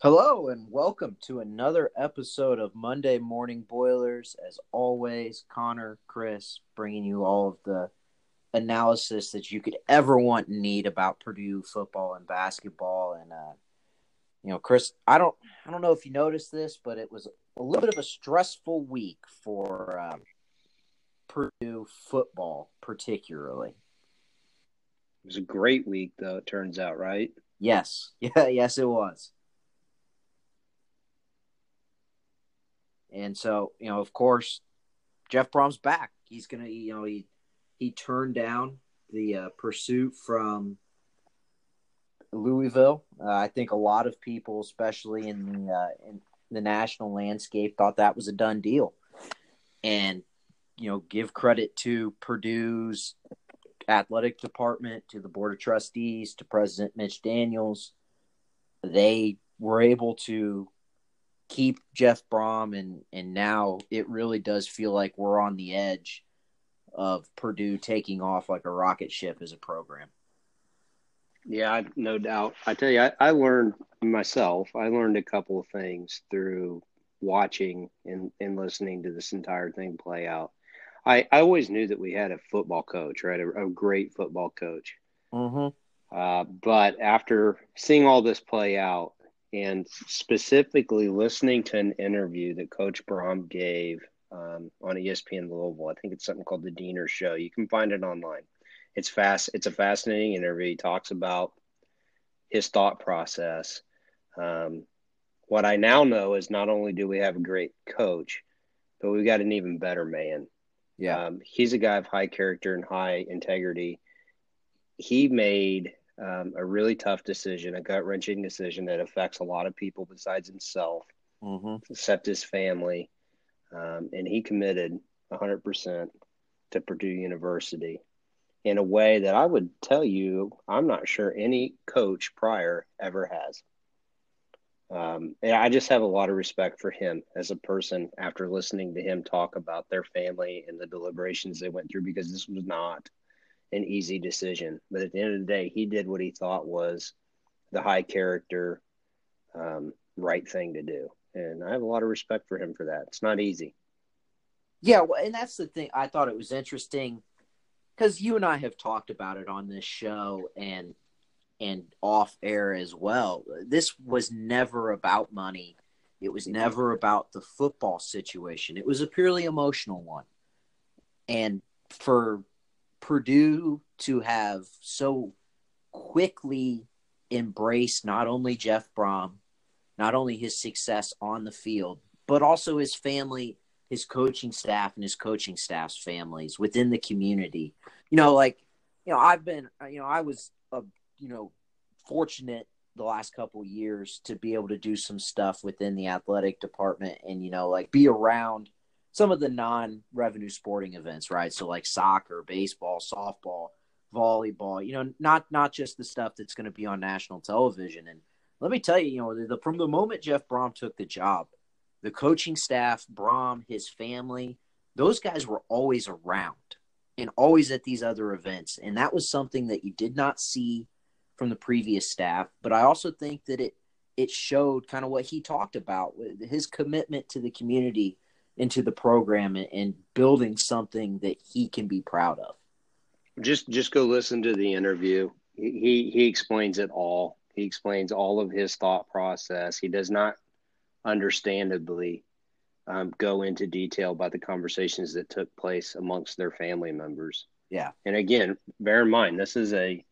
Hello and welcome to another episode of Monday Morning Boilers. As always, Connor, Chris, bringing you all of the analysis that you could ever want and need about Purdue football and basketball. And uh, you know, Chris, I don't, I don't know if you noticed this, but it was a little bit of a stressful week for um, Purdue football, particularly. It was a great week, though. It turns out, right? Yes, yeah, yes, it was. And so, you know, of course, Jeff Brohm's back. He's gonna, you know, he he turned down the uh, pursuit from Louisville. Uh, I think a lot of people, especially in the uh, in the national landscape, thought that was a done deal. And you know, give credit to Purdue's athletic department, to the board of trustees, to President Mitch Daniels. They were able to keep Jeff Brohm and and now it really does feel like we're on the edge of Purdue taking off like a rocket ship as a program. Yeah, no doubt. I tell you, I, I learned myself. I learned a couple of things through watching and, and listening to this entire thing play out. I, I always knew that we had a football coach, right? A, a great football coach. Mm-hmm. Uh, but after seeing all this play out, and specifically listening to an interview that Coach Brohm gave um, on ESPN Louisville. I think it's something called the Deener Show. You can find it online. It's fast. It's a fascinating interview. He talks about his thought process. Um, what I now know is not only do we have a great coach, but we've got an even better man. Yeah, um, he's a guy of high character and high integrity. He made um, a really tough decision, a gut wrenching decision that affects a lot of people besides himself, mm-hmm. except his family. Um, and he committed 100% to Purdue University in a way that I would tell you I'm not sure any coach prior ever has. Um, and I just have a lot of respect for him as a person after listening to him talk about their family and the deliberations they went through because this was not an easy decision. But at the end of the day, he did what he thought was the high character, um, right thing to do. And I have a lot of respect for him for that. It's not easy. Yeah, well, and that's the thing. I thought it was interesting because you and I have talked about it on this show and and off air as well. This was never about money. It was never about the football situation. It was a purely emotional one. And for Purdue to have so quickly embraced not only Jeff Brohm, not only his success on the field, but also his family, his coaching staff, and his coaching staff's families within the community. You know, like, you know, I've been, uh, you know, I was, a, you know, fortunate the last couple years to be able to do some stuff within the athletic department and, you know, like be around some of the non-revenue sporting events, right? So like soccer, baseball, softball, volleyball. You know, not not just the stuff that's going to be on national television. And let me tell you, you know, the, the, from the moment Jeff Brohm took the job, the coaching staff, Brohm, his family, those guys were always around and always at these other events. And that was something that you did not see from the previous staff. But I also think that it it showed kind of what he talked about, his commitment to the community into the program and, and building something that he can be proud of. Just just go listen to the interview. He he explains it all. He explains all of his thought process. He does not understandably um, go into detail about the conversations that took place amongst their family members. Yeah. And again, bear in mind, this is a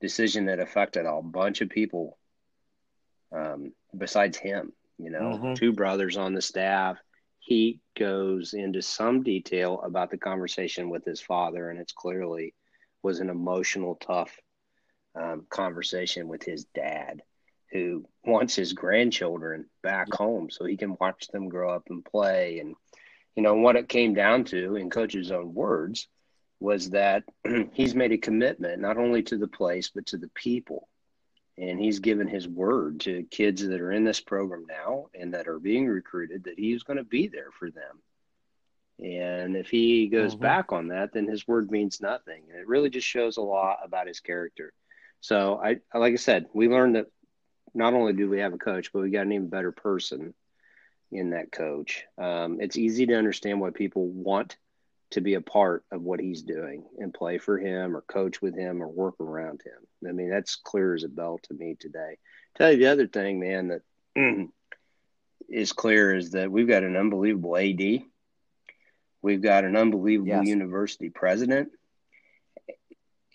decision that affected a bunch of people um, besides him. You know, mm-hmm. two brothers on the staff, he goes into some detail about the conversation with his father, and it's clearly was an emotional, tough um, conversation with his dad, who wants his grandchildren back home so he can watch them grow up and play. And you know what it came down to, in coach's own words, was that he's made a commitment not only to the place but to the people and he's given his word to kids that are in this program now and that are being recruited that he's going to be there for them. And if he goes mm-hmm. back on that, then his word means nothing. And it really just shows a lot about his character. So I, like I said, we learned that not only do we have a coach, but we got an even better person in that coach. Um, it's easy to understand why people want to be a part of what he's doing and play for him or coach with him or work around him. I mean, that's clear as a bell to me today. Tell you the other thing, man, that is clear is that we've got an unbelievable AD. We've got an unbelievable yes. university president.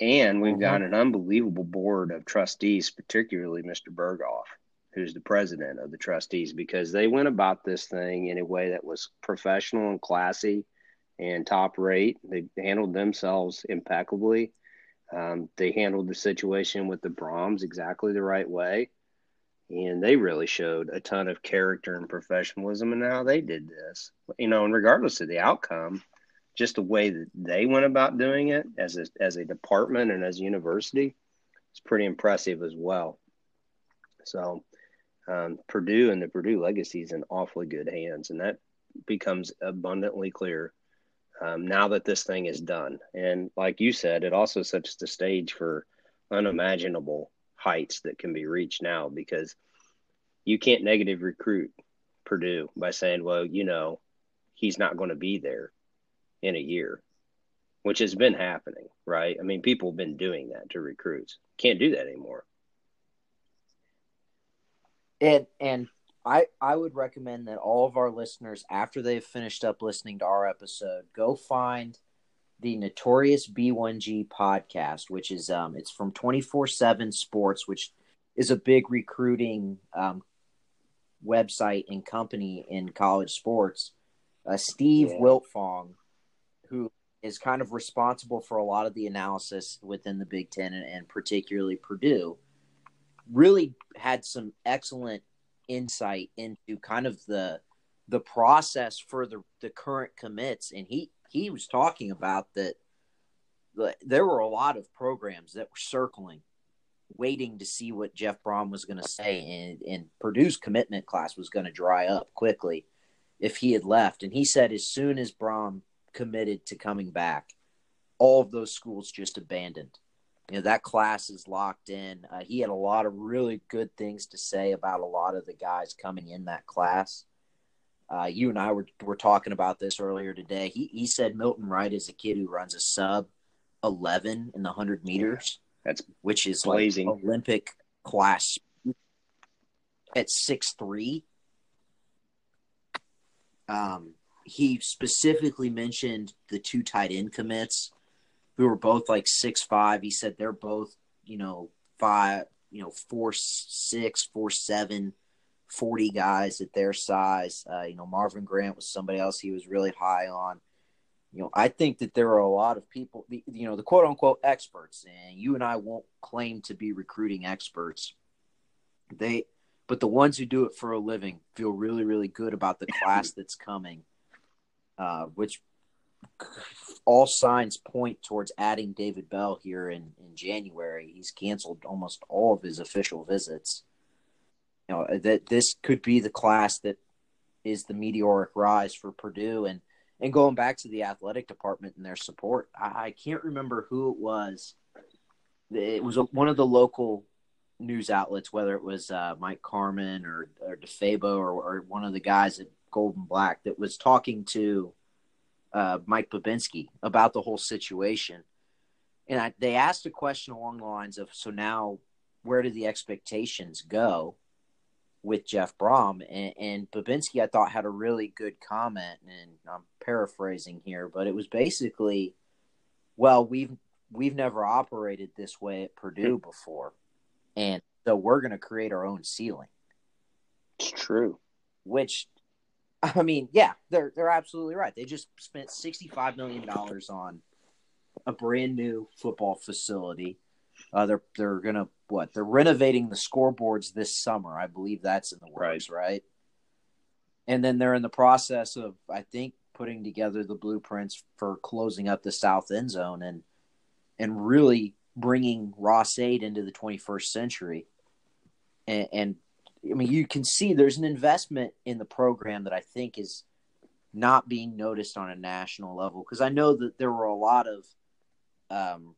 And we've mm-hmm. got an unbelievable board of trustees, particularly Mr. Berghoff, who's the president of the trustees, because they went about this thing in a way that was professional and classy and top rate. They handled themselves impeccably. Um, they handled the situation with the Brohms exactly the right way. And they really showed a ton of character and professionalism in how they did this. You know, and regardless of the outcome, just the way that they went about doing it as a, as a department and as a university, it's pretty impressive as well. So, um, Purdue and the Purdue legacy is in awfully good hands, and that becomes abundantly clear um, now that this thing is done. And like you said, it also sets the stage for unimaginable heights that can be reached now because you can't negative recruit Purdue by saying, well, you know, he's not going to be there in a year, which has been happening, right? I mean, people have been doing that to recruits. Can't do that anymore. And and I I would recommend that all of our listeners, after they've finished up listening to our episode, go find the Notorious B1G podcast, which is um it's from twenty four seven Sports, which is a big recruiting um, website and company in college sports. Uh, Steve yeah. Wiltfong, who is kind of responsible for a lot of the analysis within the Big Ten and, and particularly Purdue, really had some excellent insight into kind of the the process for the the current commits. And he he was talking about that there were a lot of programs that were circling waiting to see what Jeff Brohm was going to say. And and Purdue's commitment class was going to dry up quickly if he had left. And he said as soon as Brohm committed to coming back all of those schools just abandoned you know that class is locked in. Uh, he had a lot of really good things to say about a lot of the guys coming in that class. Uh, you and I were were talking about this earlier today. He he said Milton Wright is a kid who runs a sub eleven in the hundred meters. That's which is blazing like Olympic class at six three. Um, he specifically mentioned the two tight end commits who were both like six five. He said they're both, you know, five, you know, four six, four seven, 40 guys at their size. Uh, you know, Marvin Grant was somebody else he was really high on. You know, I think that there are a lot of people, you know, the quote unquote experts, and you and I won't claim to be recruiting experts. They, but the ones who do it for a living feel really, really good about the class that's coming, uh, which all signs point towards adding David Bell here in, in January. He's canceled almost all of his official visits. You know that this could be the class that is the meteoric rise for Purdue and and going back to the athletic department and their support. I, I can't remember who it was. It was a, one of the local news outlets, whether it was uh, Mike Carmin or or DeFabo or, or one of the guys at Golden Black that was talking to uh, Mike Bobinski about the whole situation. And I, they asked a question along the lines of, so now where do the expectations go with Jeff Brohm? And, and Bobinski, I thought, had a really good comment, and I'm paraphrasing here, but it was basically, well, we've we've never operated this way at Purdue hmm. before, and so we're going to create our own ceiling. It's true. Which I mean, yeah, they're they're absolutely right. They just spent sixty five million dollars on a brand new football facility. Uh, they're they're gonna what? They're renovating the scoreboards this summer. I believe that's in the works, right? right? And then they're in the process of, I think, putting together the blueprints for closing up the south end zone and and really bringing Ross-Ade into the 21st century and, and I mean, you can see there's an investment in the program that I think is not being noticed on a national level because I know that there were a lot of um,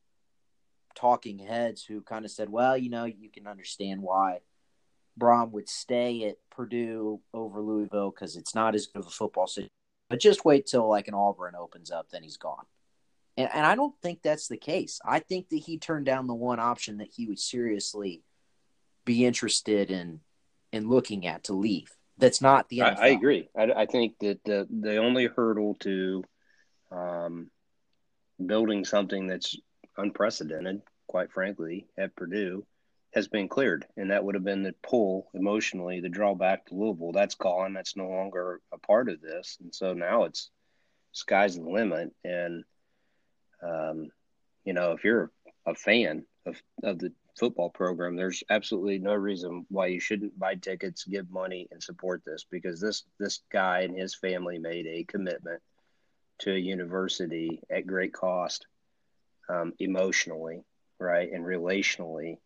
talking heads who kind of said, well, you know, you can understand why Brohm would stay at Purdue over Louisville because it's not as good of a football city, But just wait till like an Auburn opens up, then he's gone. And, and I don't think that's the case. I think that he turned down the one option that he would seriously be interested in in looking at to leave. That's not the. I, I agree. I, I, think that the the only hurdle to um, building something that's unprecedented, quite frankly, at Purdue, has been cleared, and that would have been the pull emotionally, the drawback to Louisville. That's gone. That's no longer a part of this, and so now it's sky's the limit. And um, you know, if you're a fan of of the football program, there's absolutely no reason why you shouldn't buy tickets, give money, and support this because this this guy and his family made a commitment to a university at great cost, um, emotionally, right, and relationally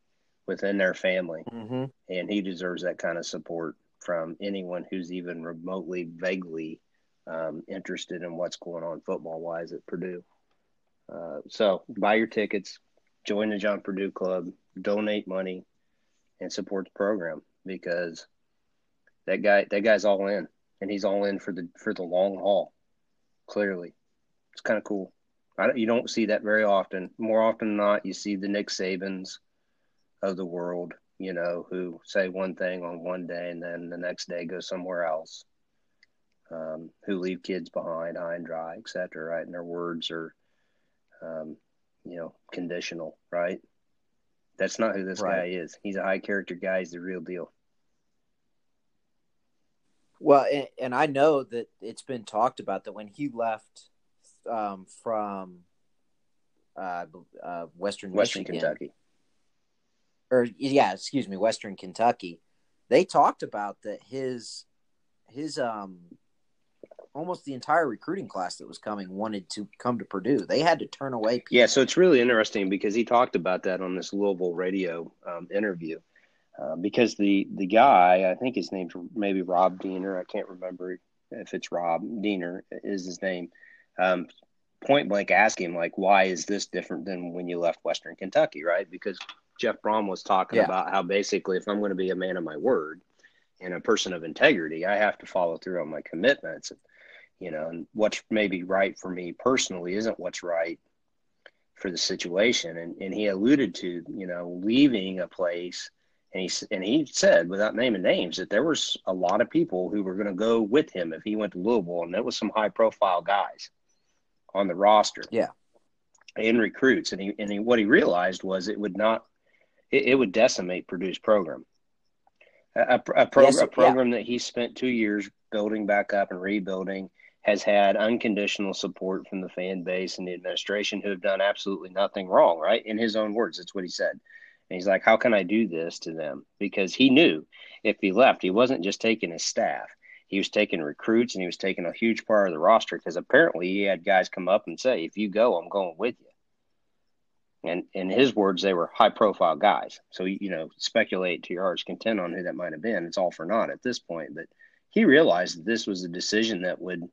within their family, mm-hmm. and he deserves that kind of support from anyone who's even remotely, vaguely um, interested in what's going on football wise at Purdue. Uh, so buy your tickets, join the John Purdue Club, donate money, and support the program because that guy that guy's all in, and he's all in for the for the long haul. Clearly, it's kind of cool. I, you don't see that very often. More often than not, you see the Nick Sabans of the world, you know, who say one thing on one day and then the next day go somewhere else. Um, who leave kids behind high and dry, et cetera, right? And their words are, um, you know, conditional, right? That's not who this right. guy is. He's a high character guy. He's the real deal. Well, and, and I know that it's been talked about that when he left um, from uh, uh, Western Western Michigan, Kentucky, or yeah, excuse me, Western Kentucky, they talked about that his his um almost the entire recruiting class that was coming wanted to come to Purdue. They had to turn away people. Yeah, so it's really interesting because he talked about that on this Louisville radio um, interview. Uh, because the the guy, I think his name's maybe Rob Deener. I can't remember if it's Rob Deener is his name. Um, point blank ask him like, why is this different than when you left Western Kentucky, right? Because Jeff Brohm was talking yeah. about how basically if I'm going to be a man of my word and a person of integrity, I have to follow through on my commitments. You know, and what's maybe right for me personally isn't what's right for the situation. And and he alluded to, you know, leaving a place and he and he said without naming names that there was a lot of people who were going to go with him if he went to Louisville, and there was some high profile guys on the roster. Yeah, in recruits, and he and he, what he realized was it would not it, it would decimate Purdue's program. A, a, pro, yes, a program yeah. that he spent two years building back up and rebuilding has had unconditional support from the fan base and the administration who have done absolutely nothing wrong, right? In his own words, that's what he said. And he's like, How can I do this to them? Because he knew if he left, he wasn't just taking his staff, he was taking recruits and he was taking a huge part of the roster because apparently he had guys come up and say, If you go, I'm going with you. And in his words, they were high profile guys. So, you know, speculate to your heart's content on who that might have been. It's all for naught at this point. But he realized that this was a decision that would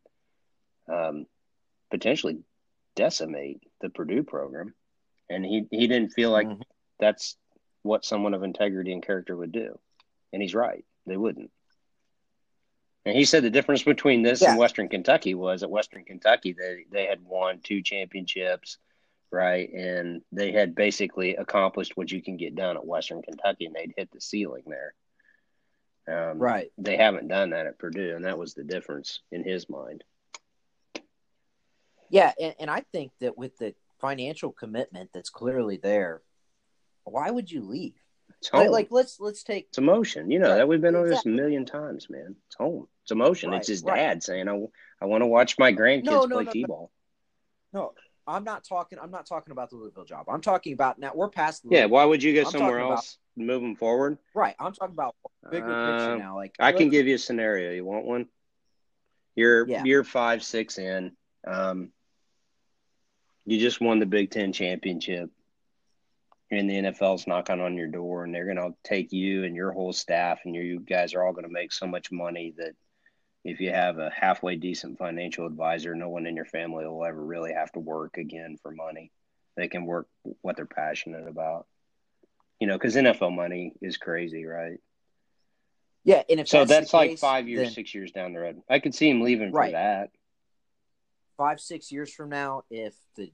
um, potentially decimate the Purdue program. And he, he didn't feel like mm-hmm. that's what someone of integrity and character would do. And he's right. They wouldn't. And he said the difference between this yeah. and Western Kentucky was at Western Kentucky they they had won two championships right? And they had basically accomplished what you can get done at Western Kentucky, and they'd hit the ceiling there. Um, right. They haven't done that at Purdue, and that was the difference in his mind. Yeah, and, and I think that with the financial commitment that's clearly there, why would you leave? It's Like, like, let's let's take it's emotion. You know yeah, that we've been over exactly. this a million times, man. It's home. It's emotion. Right, it's his dad saying, "I, I want to watch my grandkids no, no, play no, t-ball." No, I'm not talking. I'm not talking about the Louisville job. I'm talking about now. We're past. Louisville. Yeah. Why would you go I'm somewhere else? About, moving forward. Right. I'm talking about bigger uh, picture now. Like I can give you a scenario. You want one? You're yeah. you're five six in. Um, you just won the Big Ten championship, and the NFL's knocking on your door, and they're going to take you and your whole staff, and you guys are all going to make so much money that if you have a halfway decent financial advisor, no one in your family will ever really have to work again for money. They can work what they're passionate about. You know, because NFL money is crazy, right? Yeah, and if so that's, that's, like case, five years, then, six years down the road. I could see him leaving Right. for that. Five, six years from now, if the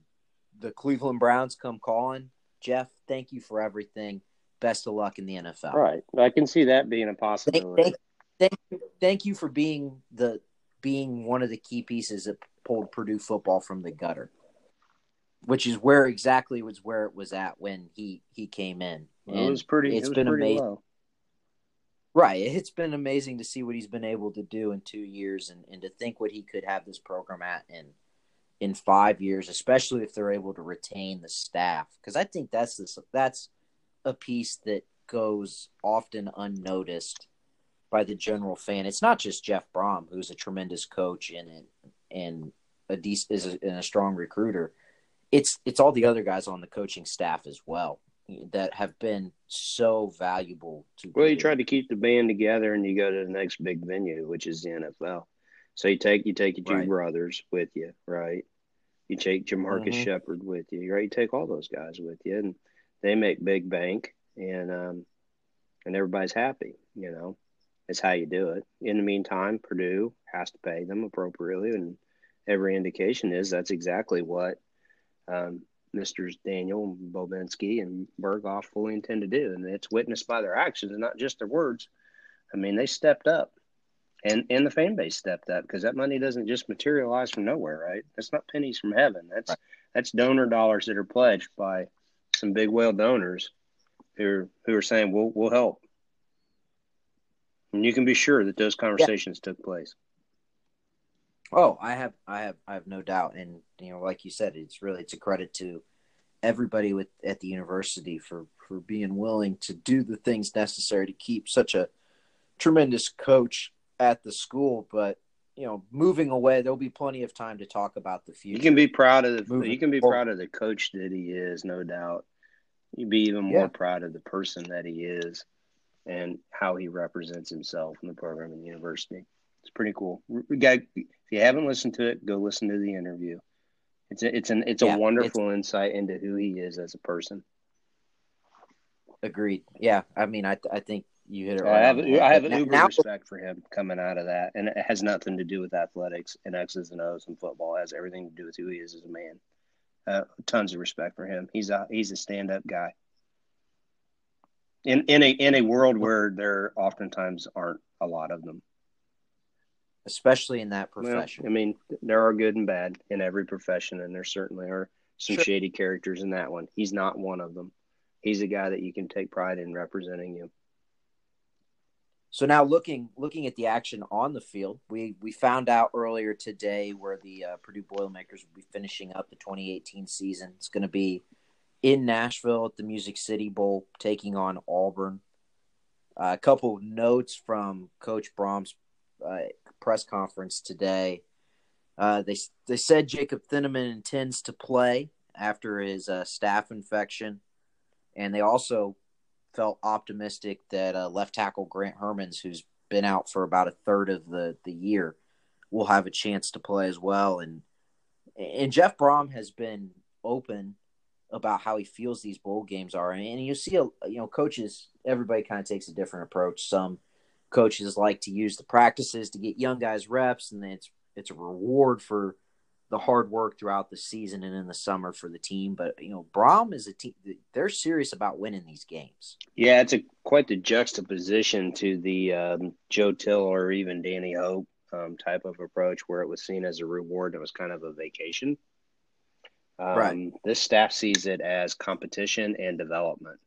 the Cleveland Browns come calling, Jeff, thank you for everything. Best of luck in the NFL. Right. I can see that being a possibility. thank, thank, you- thank you for being the being one of the key pieces that pulled Purdue football from the gutter, which is where exactly was where it was at when he he came in. it And was pretty. It's it was been pretty amazing. low. Right. It's been amazing to see what he's been able to do in two years and, and to think what he could have this program at in in five years, especially if they're able to retain the staff. Because I think that's this that's a piece that goes often unnoticed by the general fan. It's not just Jeff Brohm, who's a tremendous coach and and, a decent is a, and a strong recruiter. It's it's all the other guys on the coaching staff as well that have been so valuable to. Well, you try to keep the band together, and you go to the next big venue, which is the NFL. So you take you take your two Right. brothers with you, right? You take Jamarcus Mhm. Shepard with you, right? You take all those guys with you, and they make big bank, and um, and everybody's happy. You know, it's how you do it. In the meantime, Purdue has to pay them appropriately, and every indication is that's exactly what um, Mr. Daniel Bobinski and Berghoff fully intend to do, and it's witnessed by their actions and not just their words. I mean, they stepped up, and and the fan base stepped up because that money doesn't just materialize from nowhere, right? That's not pennies from heaven. That's Right. that's donor dollars that are pledged by some big whale donors who are, who are saying we'll we'll help, and you can be sure that those conversations took place. Oh, I have, I have, I have no doubt, and you know, like you said, it's really it's a credit to everybody with at the university for for being willing to do the things necessary to keep such a tremendous coach at the school. But you know, moving away, there'll be plenty of time to talk about the future. You can be proud of the Moving you can be forward. proud of the coach that he is, no doubt. You'd be even more Yeah. proud of the person that he is and how he represents himself in the program and the university. It's pretty cool. We got if you haven't listened to it, go listen to the interview. It's a, it's an it's Yeah, a wonderful insight into who he is as a person. Agreed. Yeah, I mean, I I think you hit it I right. have on. I have an uber now- respect for him coming out of that, and it has nothing to do with athletics and X's and O's and football. It has everything to do with who he is as a man. Uh, tons of respect for him. He's a he's a stand up guy. In in a in a world where there oftentimes aren't a lot of them. Especially in that Well, profession. I mean, there are good and bad in every profession, and there certainly are some Sure. shady characters in that one. He's not one of them. He's a guy that you can take pride in representing you. So now looking looking at the action on the field, we we found out earlier today where the uh, Purdue Boilermakers will be finishing up the 2018 season. It's going to be in Nashville at the Music City Bowl, taking on Auburn. Uh, a couple notes from Coach Brohm's uh, press conference today. Uh, they they said Jacob Thieneman intends to play after his uh, infection, and they also felt optimistic that uh, left tackle Grant Hermans, who's been out for about a third of the, the year, will have a chance to play as well. And and Jeff Brohm has been open about how he feels these bowl games are, and you see, a, you know, coaches. Everybody kind of takes a different approach. Some coaches like to use the practices to get young guys reps, and it's it's a reward for the hard work throughout the season and in the summer for the team. But you know, Brohm is a team; they're serious about winning these games. Yeah, it's a quite the juxtaposition to the um, Joe Till or even Danny Hope um, type of approach, where it was seen as a reward that was kind of a vacation. Um, Right. This staff sees it as competition and development,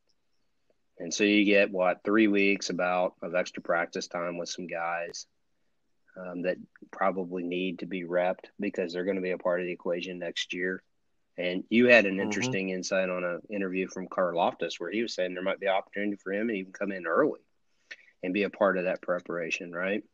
and so you get what three weeks about of extra practice time with some guys um, that probably need to be repped because they're going to be a part of the equation next year. And you had an Mhm. interesting insight on an interview from Karlaftis where he was saying there might be opportunity for him to even come in early and be a part of that preparation, right?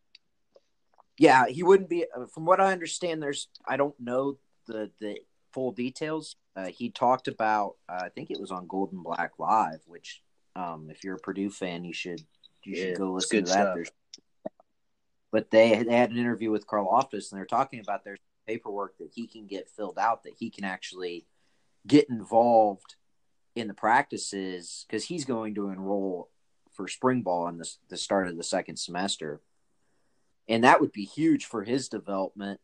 Yeah, he wouldn't be. From what I understand, there's I don't know the the full details. Uh, he talked about uh, I think it was on Golden Black Live, which um, if you're a Purdue fan, you should you Yeah, should go listen to that. But they they had an interview with Karlaftis, and they're talking about their paperwork that he can get filled out that he can actually get involved in the practices because he's going to enroll for spring ball on the, the start of the second semester. And that would be huge for his development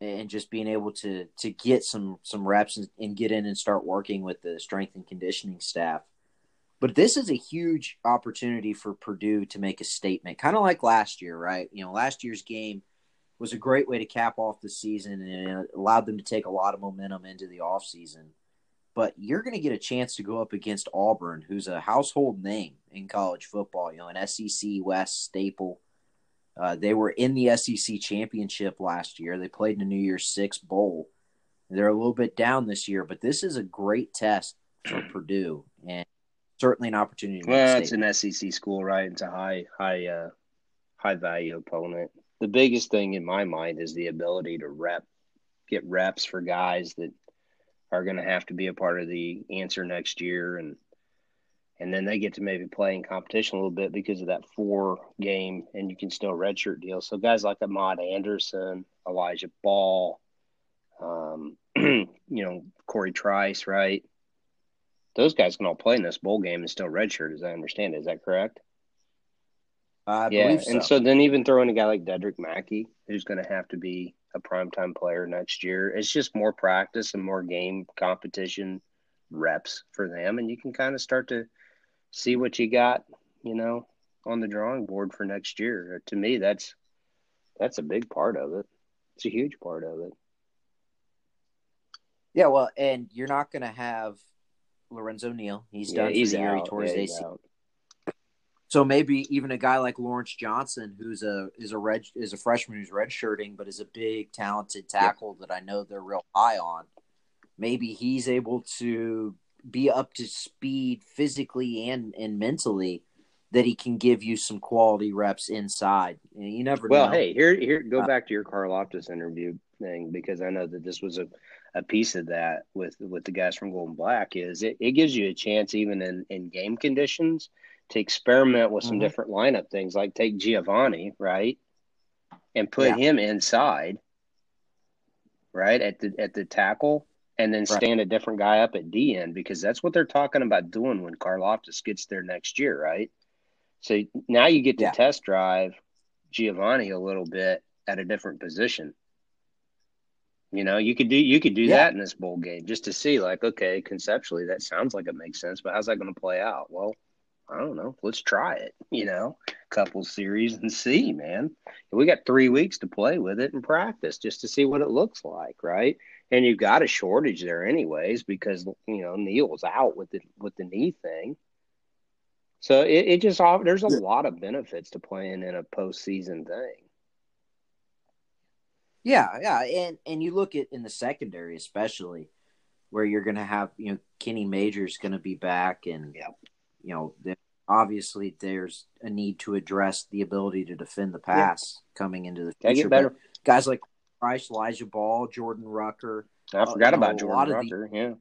and just being able to to get some some reps and, and get in and start working with the strength and conditioning staff. But this is a huge opportunity for Purdue to make a statement, kind of like last year, right? You know, last year's game was a great way to cap off the season and it allowed them to take a lot of momentum into the offseason but you're going to get a chance to go up against Auburn, who's a household name in college football. You know, an SEC West staple. Uh, they were in the SEC championship last year. They played in the New Year's Six bowl. They're a little bit down this year, but this is a great test for Purdue and certainly an opportunity. well, it's an SEC school, right? It's a high, high, uh, high value opponent. The biggest thing in my mind is the ability to rep, get reps for guys that are going to have to be a part of the answer next year and and then they get to maybe play in competition a little bit because of that four game and you can still redshirt deal. So guys like Ahmad Anderson, Elijah Ball, um, you know, Corey Trice, right? Those guys can all play in this bowl game and still redshirt, as I understand it. Is that correct? I yeah, so. and so then even throwing a guy like Dedrick Mackey, who's going to have to be a primetime player next year. It's just more practice and more game competition reps for them, and you can kind of start to see what you got, you know, on the drawing board for next year. To me, that's that's a big part of it. It's a huge part of it. Yeah, well, and you're not going to have Lorenzo Neal. He's yeah, done he's for the year. He tore yeah, his ACL. So maybe even a guy like Lawrence Johnson, who's a is a red is a freshman who's redshirting, but is a big talented tackle that I know they're real high on. Maybe he's able to be up to speed physically and and mentally that he can give you some quality reps inside. You never well, know. hey, here here go uh, back to your Karlaftis interview thing because I know that this was a, a piece of that with with the guys from Golden Black is it, it gives you a chance even in, in game conditions – to experiment with some mm-hmm. different lineup things, like take Giovanni, right, and put yeah. him inside, right at the at the tackle, and then stand right. a different guy up at D end because that's what they're talking about doing when Karlaftis gets there next year, right? So now you get to yeah. test drive Giovanni a little bit at a different position. You know, you could do you could do yeah. that in this bowl game just to see, like, okay, conceptually that sounds like it makes sense, but how's that going to play out? Well, I don't know. Let's try it, you know, couple series and see, man. We got three weeks to play with it and practice just to see what it looks like, right? And you've got a shortage there anyways because you know Neal's out with the with the knee thing. So it, it just there's a lot of benefits to playing in a postseason thing. Yeah, yeah, and and you look at in the secondary especially, where you're going to have you know Kenny Major's going to be back and. You know, obviously there's a need to address the ability to defend the pass yeah. coming into the future. Get better. guys like Price, Elijah Ball, Jordan Rucker. I forgot uh, about know, Jordan Rucker. The, yeah.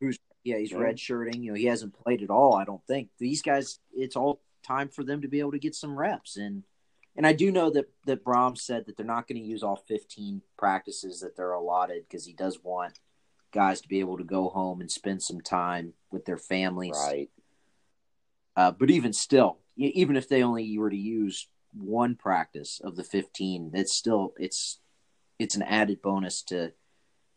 Who's yeah, he's yeah. redshirting. You know, he hasn't played at all. I don't think these guys. It's all time for them to be able to get some reps and. And I do know that that Brohm said that they're not going to use all 15 practices that they're allotted because he does want guys to be able to go home and spend some time with their families. Right. Uh, but even still, even if they only were to use one practice of the 15, that's still it's it's an added bonus to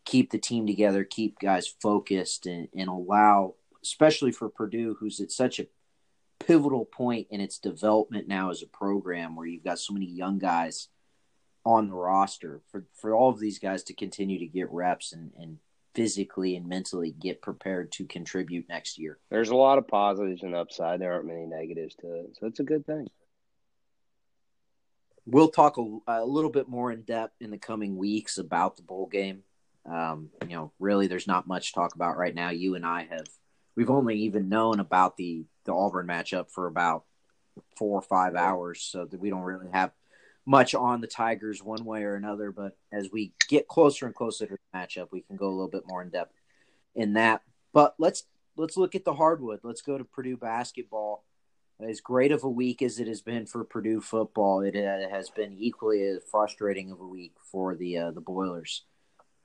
keep the team together, keep guys focused, and, and allow, especially for Purdue, who's at such a pivotal point in its development now as a program, where you've got so many young guys on the roster, for for all of these guys to continue to get reps and, and physically and mentally get prepared to contribute next year. There's a lot of positives and upside. There aren't many negatives to it, so it's a good thing. We'll talk a, a little bit more in depth in the coming weeks about the bowl game. Um, you know, really, there's not much to talk about right now. You and I have we've only even known about the the Auburn matchup for about four or five hours, so that we don't really have much on the Tigers one way or another, but as we get closer and closer to the matchup, we can go a little bit more in depth in that. But let's let's look at the hardwood. Let's go to Purdue basketball. As great of a week as it has been for Purdue football, it has been equally as frustrating of a week for the uh, the Boilers,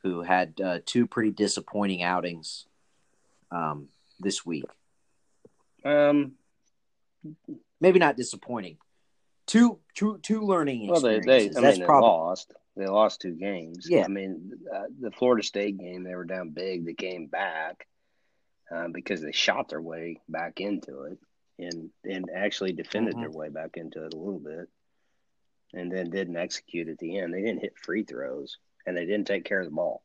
who had uh, two pretty disappointing outings um, this week. Um, maybe not disappointing. Two two two learning well, they, they I That's mean, they probably lost. They lost two games. Yeah. I mean, uh, the Florida State game, they were down big. They came back uh, because they shot their way back into it and and actually defended Mhm. their way back into it a little bit, and then didn't execute at the end. They didn't hit free throws, and they didn't take care of the ball.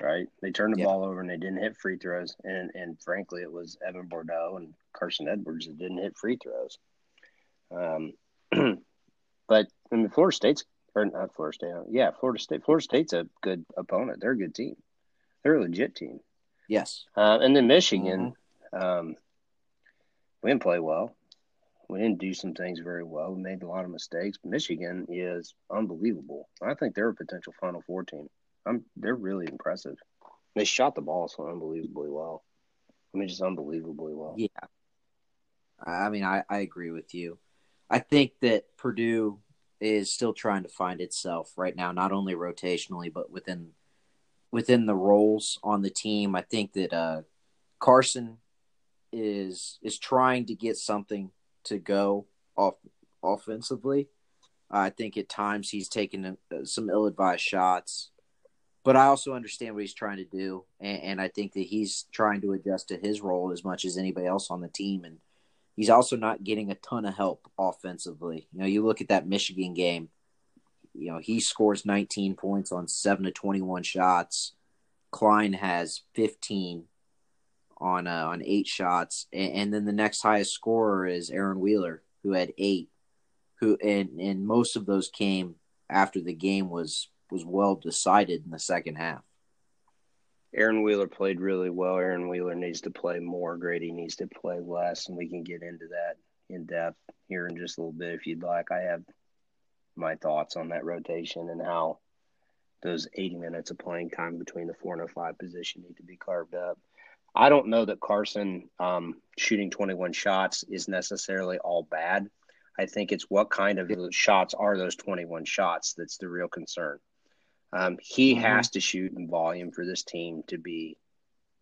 Right? They turned the Yeah. ball over and they didn't hit free throws. And and frankly, it was Evan Boudreaux and Carson Edwards that didn't hit free throws. Um, but I mean, Florida State's or not Florida State. Yeah, Florida State. Florida State's a good opponent. They're a good team. They're a legit team. yes. Uh, and then Michigan, um, we didn't play well. We didn't do some things very well. We made a lot of mistakes. Michigan is unbelievable. I think they're a potential Final Four team. I'm. They're really impressive. They shot the ball so unbelievably well. I mean, just unbelievably well. Yeah. I mean, I, I agree with you. I think that Purdue is still trying to find itself right now, not only rotationally, but within within the roles on the team. I think that uh, Carson is is trying to get something to go off offensively. I think at times he's taken uh, some ill advised shots, but I also understand what he's trying to do, and, and I think that he's trying to adjust to his role as much as anybody else on the team, and he's also not getting a ton of help offensively. You know, you look at that Michigan game. You know, he scores 19 points on seven to 21 shots. Cline has 15 on uh, on eight shots, and, and then the next highest scorer is Aaron Wheeler, who had eight. Who and and most of those came after the game was was well decided in the second half. Aaron Wheeler played really well. Aaron Wheeler needs to play more. Grady needs to play less, and we can get into that in depth here in just a little bit if you'd like. I have my thoughts on that rotation and how those 80 minutes of playing time between the four and the five position need to be carved up. I don't know that Carson um, shooting 21 shots is necessarily all bad. I think it's what kind of shots are those 21 shots that's the real concern. Um, he Mhm. has to shoot in volume for this team to be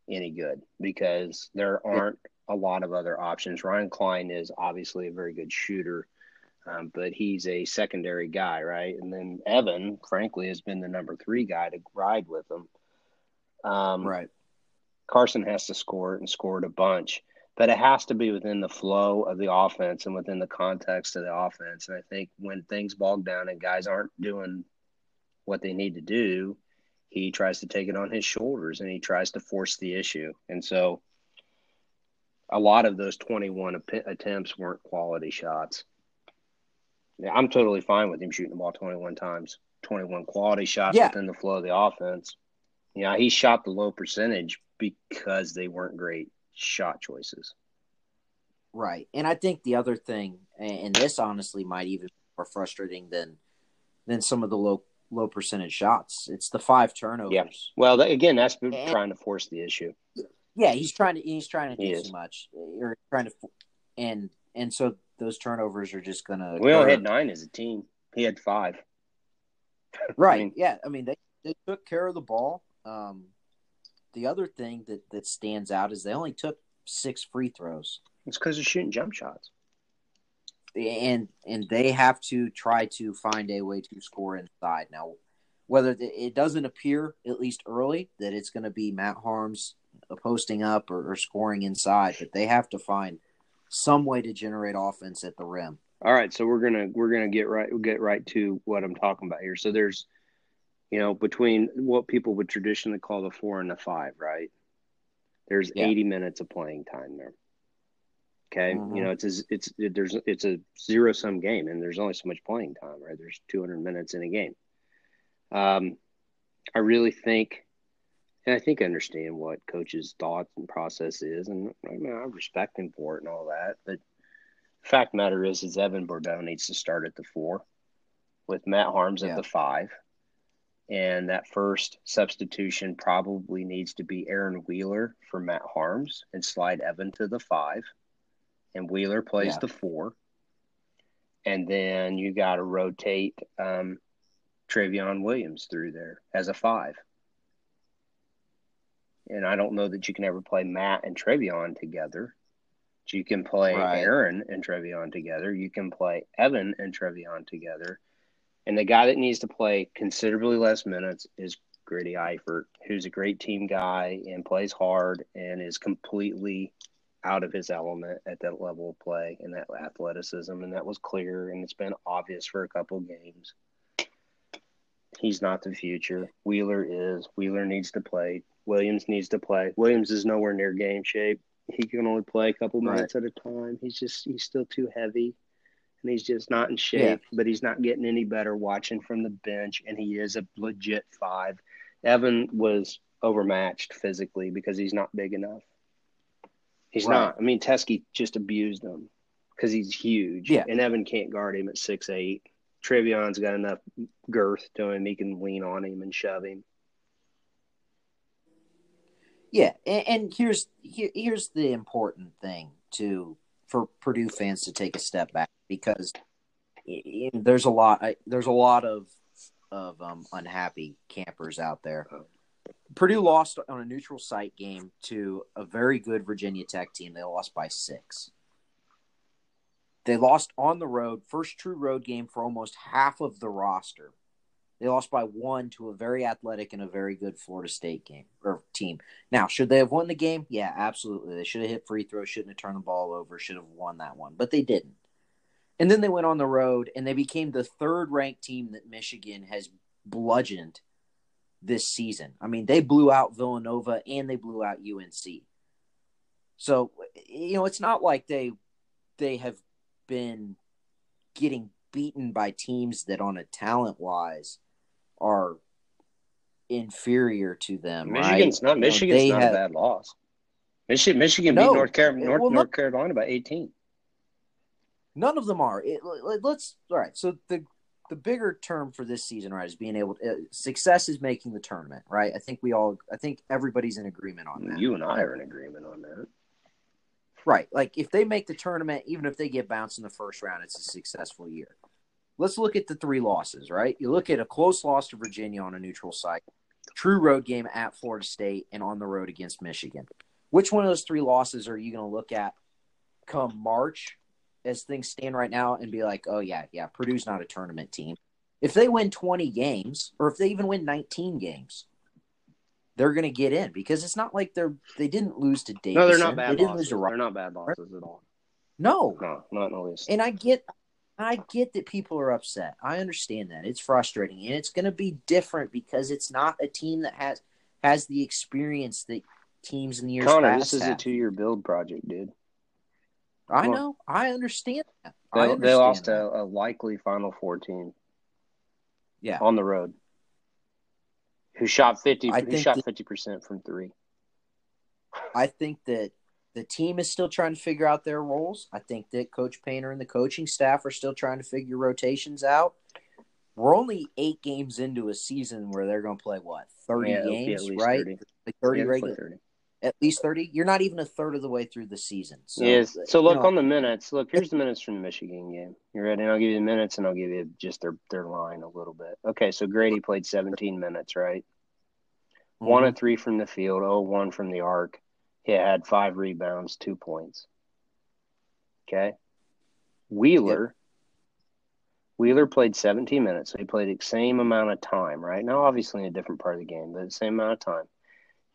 any good because there aren't a lot of other options. Ryan Cline is obviously a very good shooter, um, but he's a secondary guy, right? And then Evan, frankly, has been the number three guy to ride with him. Um, Right. Carson has to score and score it a bunch, but it has to be within the flow of the offense and within the context of the offense. And I think when things bog down and guys aren't doing what they need to do, he tries to take it on his shoulders and he tries to force the issue. And so a lot of those 21 ap- attempts weren't quality shots. Yeah, I'm totally fine with him shooting the ball 21 times, 21 quality shots Yeah. within the flow of the offense. Yeah, he shot the low percentage because they weren't great shot choices. Right. And I think the other thing, and this honestly might even be more frustrating than than some of the low low percentage shots. It's the five turnovers. Yeah. Well, that, again, that's And- trying to force the issue. Yeah, he's trying to he's trying to He do is. too much. Or trying to and and so those turnovers are just gonna We only had nine as a team. He had five. Right. I mean- yeah. I mean, they, they took care of the ball. Um, the other thing that, that stands out is they only took six free throws, It's because they're shooting jump shots. And and they have to try to find a way to score inside. Now, whether the, it doesn't appear at least early that it's going to be Matt Haarms uh, posting up or, or scoring inside, but they have to find some way to generate offense at the rim. All right, so we're gonna we're gonna get right get right to what I'm talking about here. So there's, you know, between what people would traditionally call the four and the five, right? There's Yeah. 80 minutes of playing time there. Okay, Mhm. you know it's a, it's it, there's it's a zero sum game, and there's only so much playing time, right? There's 200 minutes in a game. Um, I really think, and I think I understand what coach's thoughts and process is, and I mean I respect him for it and all that, but fact matter is is Evan Boudreaux needs to start at the four with Matt Haarms Yeah. at the five. And that first substitution probably needs to be Aaron Wheeler for Matt Haarms and slide Evan to the five. And Wheeler plays Yeah. the four. And then you got to rotate um, Trevion Williams through there as a five. And I don't know that you can ever play Matt and Trevion together You can play right. Aaron and Trevion together. You can play Evan and Trevion together. And the guy that needs to play considerably less minutes is Grady Eifert, who's a great team guy and plays hard and is completely out of his element at that level of play and that athleticism. And that was clear and it's been obvious for a couple games. He's not the future. Wheeler is. Wheeler needs to play. Williams needs to play. Williams is nowhere near game shape. He can only play a couple minutes right. at a time. He's just he's still too heavy and he's just not in shape, yeah. but he's not getting any better watching from the bench and he is a legit 5. Evan was overmatched physically because he's not big enough. He's right. not. I mean, Teskey just abused him because he's huge. Yeah. And Evan can't guard him at six eight. Trevion's got enough girth to him; he can lean on him and shove him. Yeah, and, and here's here, here's the important thing to for Purdue fans to take a step back because there's a lot there's a lot of of um, unhappy campers out there. Purdue lost on a neutral site game to a very good Virginia Tech team. They lost by six. They lost on the road, first true road game for almost half of the roster. They lost by one to a very athletic and a very good Florida State game or team. Now, should they have won the game? Yeah, absolutely. They should have hit free throws, shouldn't have turned the ball over, should have won that one, but they didn't. And then they went on the road and they became the third ranked team that Michigan has bludgeoned this season. I mean, they blew out Villanova and they blew out UNC. So, you know, it's not like they they have been getting beaten by teams that on a talent wise are inferior to them. Michigan's right? not Michigan's know, not have, a bad loss. Michigan Michigan no, beat North Carolina North, well, North Carolina by 18. None of them are. It, let's all right. So the the bigger term for this season, right, is being able to, uh, success is making the tournament, right? I think we all, I think everybody's in agreement on that. You and I are in agreement on that. Right. Like if they make the tournament, even if they get bounced in the first round, it's a successful year. Let's look at the three losses, right? You look at a close loss to Virginia on a neutral site, true road game at Florida State, and on the road against Michigan. Which one of those three losses are you going to look at come March as things stand right now and be like, oh yeah, yeah, Purdue's not a tournament team. If they win 20 games, or if they even win 19 games, they're going to get in because it's not like they're they didn't lose to Davidson. No, they're not bad. They didn't losses. lose to They're not bad losses at all. No, no, not in the least. And I get, I get that people are upset. I understand that it's frustrating, and it's going to be different because it's not a team that has has the experience that teams in the years Connor, past this is have. a two year build project, dude. I know. I understand that. They, I understand they lost a, a, likely Final Four team. Yeah, on the road. Who shot fifty? Who shot fifty percent from three? I think that the team is still trying to figure out their roles. I think that Coach Painter and the coaching staff are still trying to figure rotations out. We're only eight games into a season where they're going to play what thirty yeah, games, right? 30. Like thirty yeah, regular. 30 at least 30 you're not even a third of the way through the season. So, yes. so look you know, on the minutes. Look here's the minutes from the michigan game. You ready? And i'll give you the minutes and i'll give you just their their line a little bit. Okay so grady played 17 minutes right? Mm-hmm. one and three from the field oh one from the arc. He had five rebounds two points. Okay. Wheeler yep. Wheeler played 17 minutes, so he played the same amount of time, right? Now, obviously, in a different part of the game, but the same amount of time.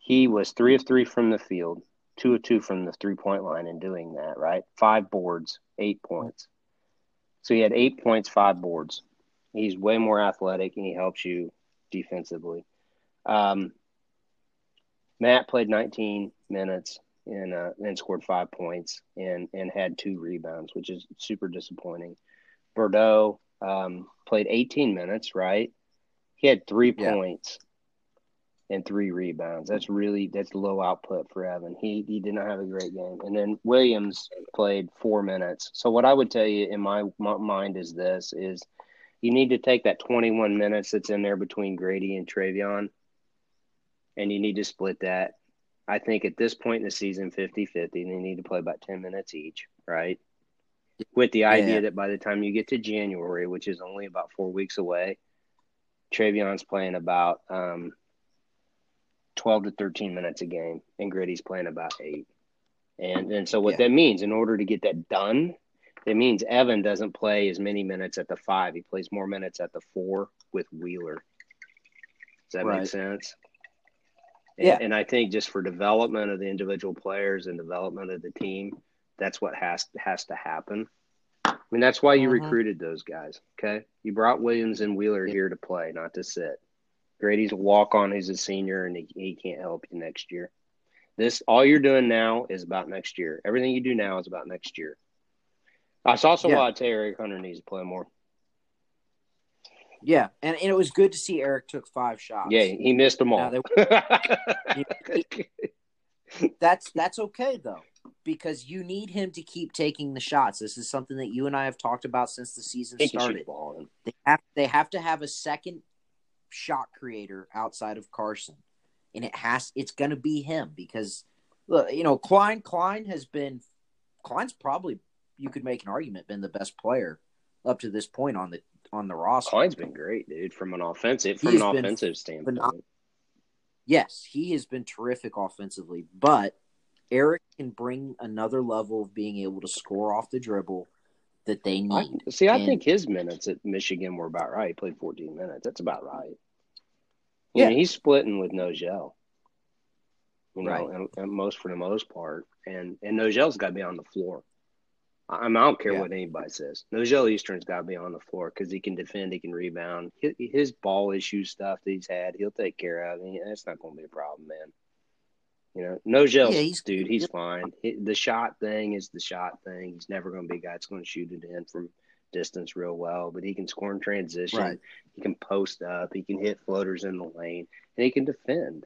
He was three of three from the field, two of two from the three point line in doing that, right? Five boards, eight points. So he had eight points, five boards. He's way more athletic and he helps you defensively. Um, Matt played 19 minutes and, uh, and scored five points and, and had two rebounds, which is super disappointing. Boudreaux um, played 18 minutes, right? He had three yeah. points and three rebounds. That's really that's low output for Evan. He he did not have a great game. And then Williams played four minutes. So what I would tell you in my, my mind is this: is you need to take that 21 minutes that's in there between Grady and Trevion, and you need to split that. I think at this point in the season, 50-50, they need to play about 10 minutes each, right? With the idea yeah. that by the time you get to January, which is only about four weeks away, Trevion's playing about um, 12 to 13 minutes a game, and Grady's playing about eight. And and so what yeah. that means, in order to get that done, it means Evan doesn't play as many minutes at the five. He plays more minutes at the four with Wheeler. Does that right. make sense? Yeah. And, and I think just for development of the individual players and development of the team, that's what has has to happen. I mean, that's why you mm-hmm. recruited those guys. Okay, you brought Williams and Wheeler here to play, not to sit. Grady's a walk on. He's a senior, and he, he can't help you next year. This all you're doing now is about next year. Everything you do now is about next year. I saw some yeah. why Eric Hunter needs to play more. Yeah, and, and, it was good to see Eric took five shots. Yeah, he missed them all. That's that's okay though, because you need him to keep taking the shots. This is something that you and I have talked about since the season started. They have they have to have a second shot creator outside of Carson, and it has it's going to be him because look, you know Cline Cline has been Cline's probably you could make an argument been the best player up to this point on the on the roster. Cline's been great, dude, from an offensive from an offensive standpoint. Phenom- yes, he has been terrific offensively, but Eric can bring another level of being able to score off the dribble that they need. I, see, I and, think his minutes at Michigan were about right. He played 14 minutes. That's about right. You yeah, know, he's splitting with Nojel. You know, right. and, and, most for the most part, and and Nojel's got to be on the floor. I, I don't care yeah. what anybody says. Nojel Eastern's got to be on the floor because he can defend, he can rebound. His, his, ball issue stuff that he's had, he'll take care of. it. that's not going to be a problem, man. You know, Nojel, yeah, dude. He's fine. the shot thing is the shot thing. He's never going to be a guy that's going to shoot it in from distance real well, but he can score in transition. Right. He can post up. He can hit floaters in the lane, and he can defend.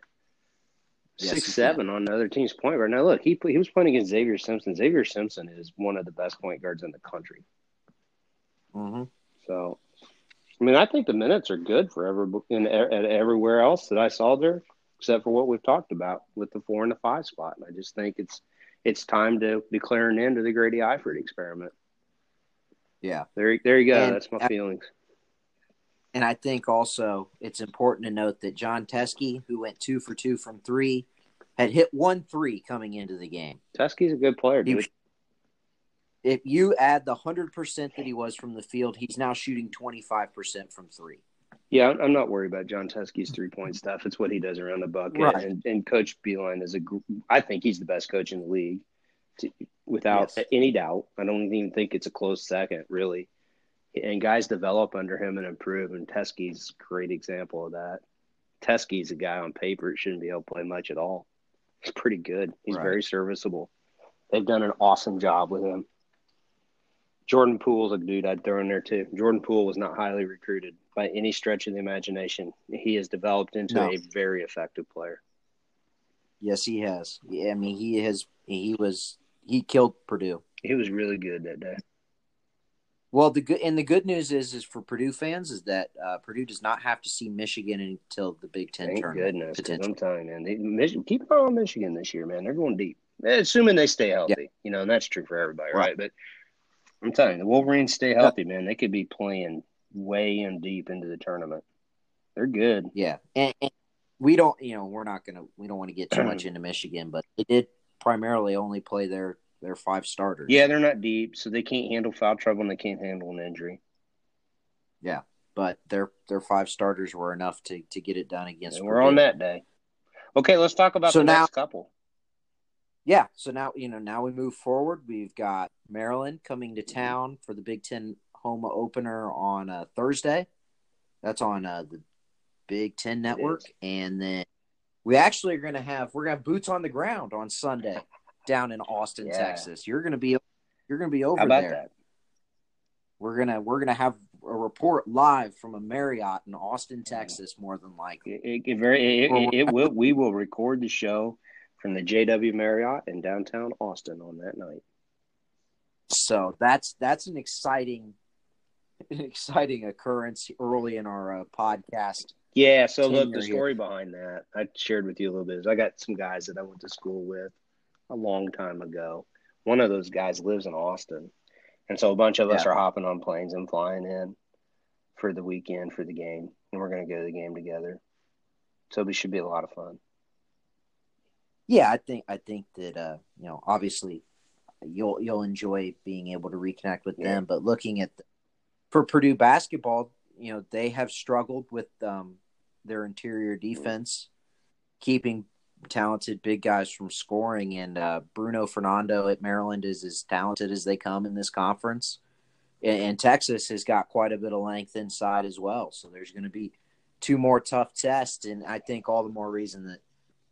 Yes, Six seven can. on the other team's point guard. Now look, he he was playing against Xavier Simpson. Xavier Simpson is one of the best point guards in the country. Mm-hmm. So, I mean, I think the minutes are good for every in, at everywhere else that I saw there except for what we've talked about with the four and the five spot. And I just think it's it's time to declare an end to the Grady Eifert experiment. Yeah, there, there you go. And That's my I, feelings. And I think also it's important to note that Jon Teske, who went two for two from three, had hit one three coming into the game. Teske's a good player, dude. If you add the hundred percent that he was from the field, he's now shooting twenty five percent from three. Yeah, I'm not worried about Jon Teske's three point stuff. It's what he does around the bucket. Right. And, and Coach Beilein is a, I think he's the best coach in the league, to, without yes. any doubt. I don't even think it's a close second, really. And guys develop under him and improve. And Teske's a great example of that. Teske's a guy on paper shouldn't be able to play much at all. He's pretty good. He's right. very serviceable. They've done an awesome job with him. Jordan Poole's a dude I'd throw in there too. Jordan Poole was not highly recruited by any stretch of the imagination. He has developed into no. a very effective player. Yes, he has. Yeah, I mean, he has. He was. He killed Purdue. He was really good that day. Well, the good and the good news is, is for Purdue fans, is that uh, Purdue does not have to see Michigan until the Big Ten Thank tournament. Goodness, I'm telling you, man, they, Michigan, keep an eye on Michigan this year, man. They're going deep, assuming they stay healthy. Yeah. You know, and that's true for everybody, right? right? But I'm telling you, the Wolverines stay healthy, man. They could be playing way in deep into the tournament. They're good. Yeah, and, and we don't, you know, we're not gonna, we don't want to get too much into Michigan, but they did primarily only play their their five starters. Yeah, they're not deep, so they can't handle foul trouble and they can't handle an injury. Yeah, but their their five starters were enough to to get it done against. And we're on that day. Okay, let's talk about so the now, next couple. Yeah, so now you know now we move forward. We've got Maryland coming to town for the Big Ten home opener on uh, Thursday. That's on uh, the Big Ten Network, and then we actually are going to have we're going to have boots on the ground on Sunday down in Austin, yeah. Texas. You're going to be you're going to be over there. That? We're gonna we're gonna have a report live from a Marriott in Austin, Texas. More than likely, it, it very it, it, it will. We will record the show from the JW Marriott in downtown Austin on that night. So that's that's an exciting, an exciting occurrence early in our uh, podcast. Yeah. So look, the story here. behind that I shared with you a little bit is I got some guys that I went to school with a long time ago. One of those guys lives in Austin, and so a bunch of yeah. us are hopping on planes and flying in for the weekend for the game, and we're going to go to the game together. So it should be a lot of fun. Yeah, I think I think that uh, you know obviously you'll you'll enjoy being able to reconnect with yeah. them, but looking at the, for Purdue basketball, you know they have struggled with um, their interior defense, keeping talented big guys from scoring. And uh, Bruno Fernando at Maryland is as talented as they come in this conference. And, and Texas has got quite a bit of length inside as well. So there's going to be two more tough tests. And I think all the more reason that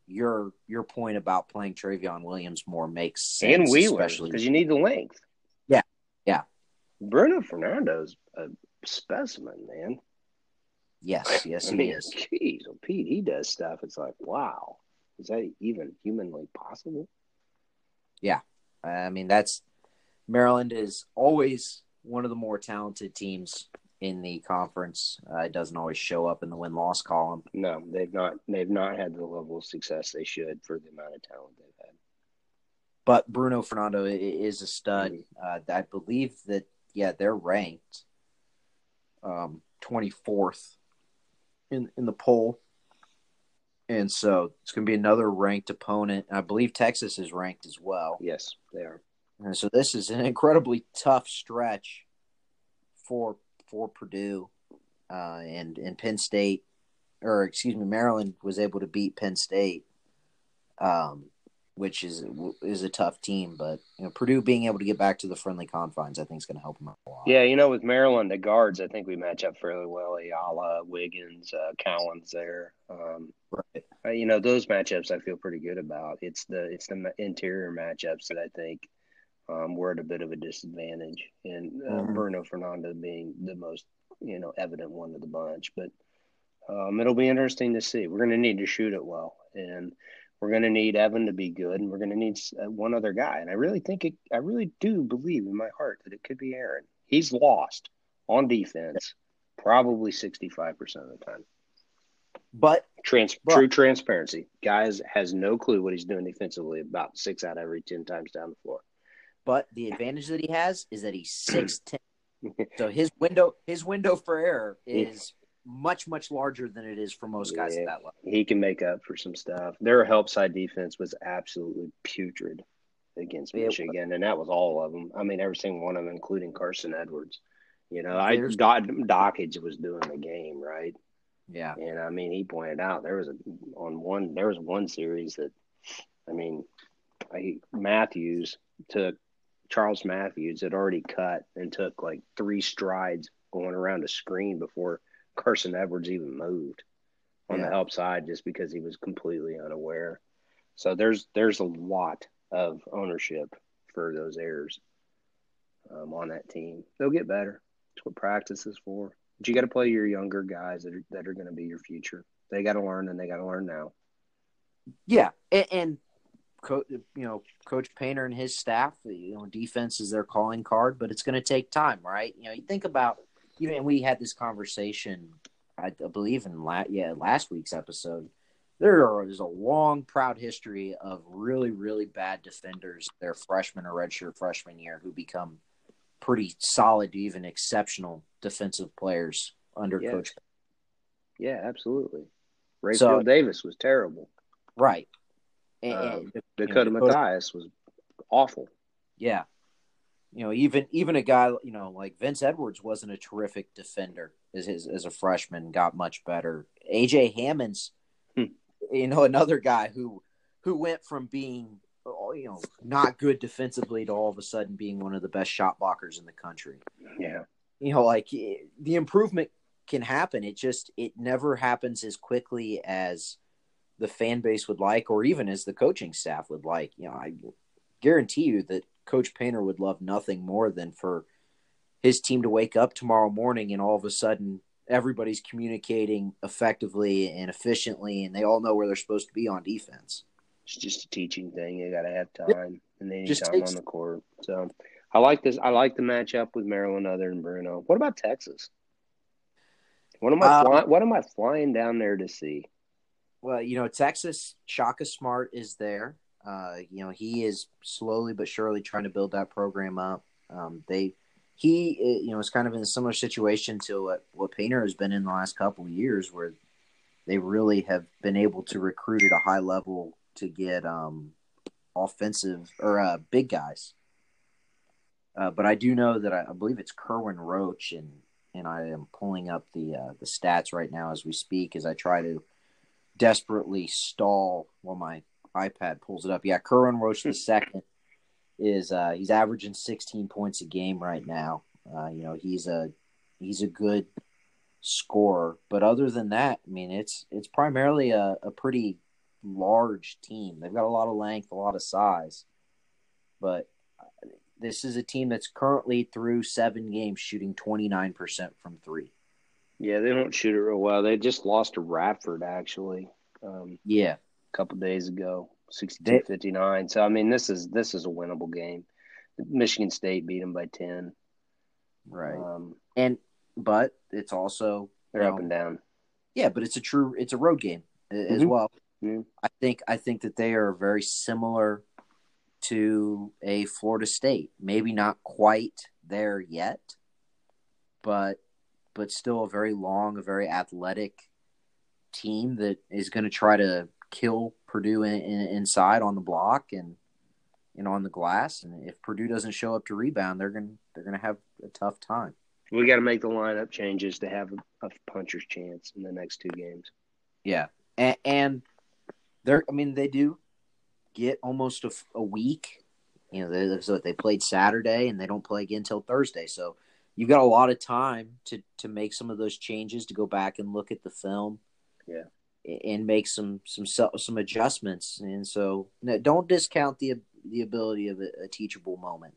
your your point about playing Trevion Williams more makes sense. And Wheeler, because you need the length. Bruno Fernando's a specimen, man. Yes, yes, I mean, he is. Jeez, well, Pete, he does stuff. It's like, wow, is that even humanly possible? Yeah, I mean that's Maryland is always one of the more talented teams in the conference. Uh, it doesn't always show up in the win loss column. No, they've not. They've not had the level of success they should for the amount of talent they've had. But Bruno Fernando is a stud. Mm-hmm. Uh, I believe that yeah, they're ranked um, 24th in in the poll, and so it's going to be another ranked opponent. I believe Texas is ranked as well. Yes, they are. And so this is an incredibly tough stretch for for Purdue uh, and and Penn State, or excuse me, Maryland was able to beat Penn State, um, which is is a tough team. But you know, Purdue being able to get back to the friendly confines, I think is going to help them a lot. Yeah, you know, with Maryland, the guards, I think we match up fairly well. Ayala, Wiggins, uh, Cowens there. Um, right. Uh, you know, those matchups I feel pretty good about. It's the it's the interior matchups that I think um, we're at a bit of a disadvantage, and uh, mm-hmm. Bruno Fernando being the most you know evident one of the bunch. But um, it'll be interesting to see. We're going to need to shoot it well, and we're going to need Evan to be good, and we're going to need uh, one other guy. And I really think it. I really do believe in my heart that it could be Aaron. He's lost on defense probably sixty five percent of the time. But Trans- but, true transparency. Guys has no clue what he's doing defensively about six out of every ten times down the floor. But the advantage that he has is that he's six ten. so his window his window for error is much much larger than it is for most guys yeah, at that level. He can make up for some stuff. Their help side defense was absolutely putrid against Michigan, and that was all of them. I mean, every single one of them, including Carson Edwards. You know, I Doc, Dakich was doing the game right. Yeah, and I mean, he pointed out there was a on one there was one series that, I mean, I, Matthews took Charles Matthews had already cut and took like three strides going around a screen before Carson Edwards even moved on yeah. the help side just because he was completely unaware. So there's there's a lot of ownership for those errors um, on that team. They'll get better. That's what practice is for. But you got to play your younger guys that are that are going to be your future. They got to learn, and they got to learn now. Yeah, and, and co- you know, Coach Painter and his staff, you know, defense is their calling card, but it's going to take time, right? You know, you think about, you and we had this conversation, I, believe in la- yeah last week's episode. There is a long, proud history of really, really bad defenders, their freshman or redshirt freshman year, who become pretty solid to even exceptional defensive players under yes. Coach. Yeah, absolutely. Rayfield so, Davis was terrible. Right. And, um, Dakota know, Mathias was awful. Yeah, you know, even even a guy you know like Vince Edwards wasn't a terrific defender as his, as a freshman. Got much better. AJ Hammons, hmm. you know, another guy who who went from being oh, you know not good defensively to all of a sudden being one of the best shot blockers in the country. Yeah, you know, like the improvement can happen. It just it never happens as quickly as the fan base would like, or even as the coaching staff would like. You know, I guarantee you that Coach Painter would love nothing more than for his team to wake up tomorrow morning and all of a sudden everybody's communicating effectively and efficiently, and they all know where they're supposed to be on defense. It's just a teaching thing. You got to have time, and then just time takes... on the court. So, I like this. I like the matchup with Maryland other than Bruno. What about Texas? What am I? Um, fly- what am I flying down there to see? Well, you know, Texas, Shaka Smart is there. Uh, you know, he is slowly but surely trying to build that program up. Um, they, he, uh, you know, is kind of in a similar situation to what, what Painter has been in the last couple of years, where they really have been able to recruit at a high level to get um, offensive or uh, big guys. Uh, but I do know that I, I, believe it's Kerwin Roach, and and I am pulling up the uh, the stats right now as we speak as I try to desperately stall while my iPad pulls it up. Yeah, Kerwin Roach the second is uh, he's averaging 16 points a game right now. Uh, you know, he's a he's a good scorer, but other than that, I mean, it's it's primarily a, a pretty large team. They've got a lot of length, a lot of size, but this is a team that's currently through seven games shooting 29% from three. Yeah, they don't shoot it real well. They just lost to Radford, actually. Um, yeah. A couple days ago, 62 59. So, I mean, this is this is a winnable game. Michigan State beat them by 10. Right. Um, and, but it's also, they're know, up and down. Yeah, but it's a true, it's a road game as mm-hmm. well. Mm-hmm. I think, I think that they are very similar to a Florida State. Maybe not quite there yet, but but still a very long, a very athletic team that is going to try to kill Purdue in, in, inside on the block and and on the glass. And if Purdue doesn't show up to rebound, they're gonna they're going to have a tough time. We got to make the lineup changes to have a, a puncher's chance in the next two games. Yeah, and, and they're I mean they do get almost a, a week. You know, they, so they played Saturday and they don't play again until Thursday. So you've got a lot of time to to make some of those changes, to go back and look at the film, yeah, and make some some some adjustments. And so don't discount the the ability of a, a teachable moment.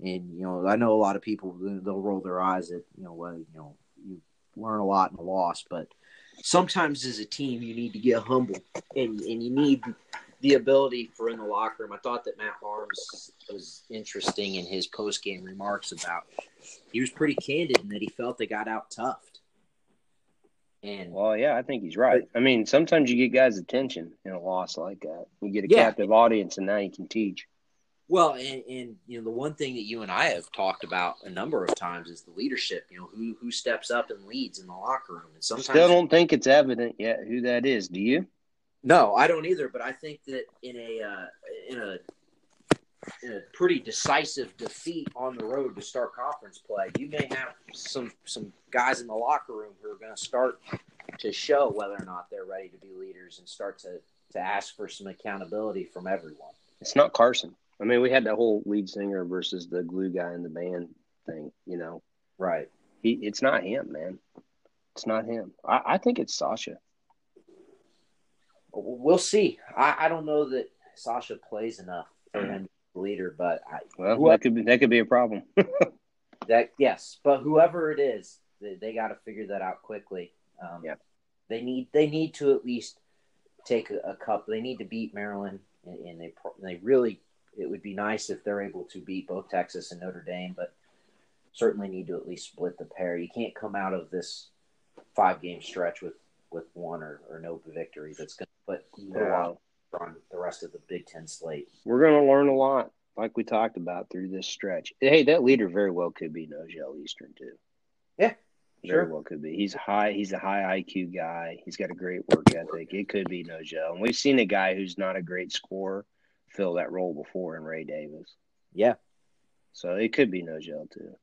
And you know, I know a lot of people they'll roll their eyes at you know, well, you know, you learn a lot in a loss, but sometimes as a team you need to get humble and and you need the ability for in the locker room. I thought that Matt Haarms was interesting in his post game remarks about he was pretty candid in that he felt they got out toughed. And well, yeah, I think he's right. I mean, sometimes you get guys' attention in a loss like that. You get a yeah. captive audience, and now you can teach. Well, and, and you know the one thing that you and I have talked about a number of times is the leadership. You know who who steps up and leads in the locker room, and sometimes still don't think it's evident yet who that is. Do you? No, I don't either. But I think that in a uh, in a a pretty decisive defeat on the road to start conference play, you may have some some guys in the locker room who are going to start to show whether or not they're ready to be leaders and start to to ask for some accountability from everyone. It's not Carson. I mean, we had that whole lead singer versus the glue guy in the band thing. You know, right? He, it's not him, man. It's not him. I, I think it's Sasha. We'll see. I, I don't know that Sasha plays enough for mm-hmm. him leader, but I, well, whoever, that could be that could be a problem. that yes, but whoever it is, they, they got to figure that out quickly. Um, yeah, they need they need to at least take a, a cup. They need to beat Maryland, and, and they they really it would be nice if they're able to beat both Texas and Notre Dame, but certainly need to at least split the pair. You can't come out of this five game stretch with with one or, or no victory. That's going to put no on the rest of the Big Ten slate. We're going to learn a lot, like we talked about through this stretch. Hey, that leader very well could be Nojel Eastern too. Yeah, very sure. well could be. He's high. He's a high IQ guy. He's got a great work ethic. It could be Nojel, and we've seen a guy who's not a great scorer fill that role before in Ray Davis. Yeah. So it could be Nojel too.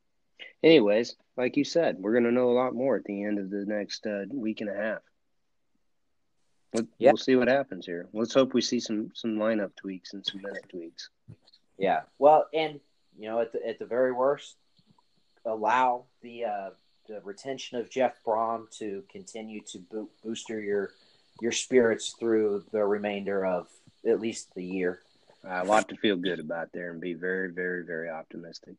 Anyways, like you said, we're going to know a lot more at the end of the next uh, week and a half. We'll, yeah. we'll see what happens here. Let's hope we see some some lineup tweaks and some minute tweaks. Yeah. Well, and you know, at the at the very worst, allow the uh, the retention of Jeff Brohm to continue to bo- booster your your spirits through the remainder of at least the year. A lot to feel good about there and be very, very, very optimistic.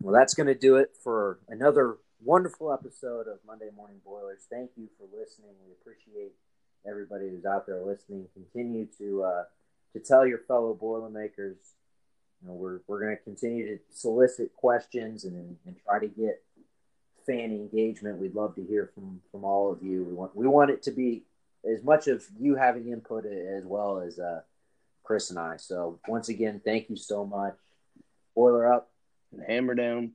Well, that's going to do it for another wonderful episode of Monday Morning Boilers. Thank you for listening. We appreciate everybody who's out there listening. Continue to uh, to tell your fellow Boilermakers. You know, we're we're going to continue to solicit questions and and try to get fan engagement. We'd love to hear from from all of you. We want we want it to be as much of you having input as well as uh, Chris and I. So once again, thank you so much. Boiler up and hammer down.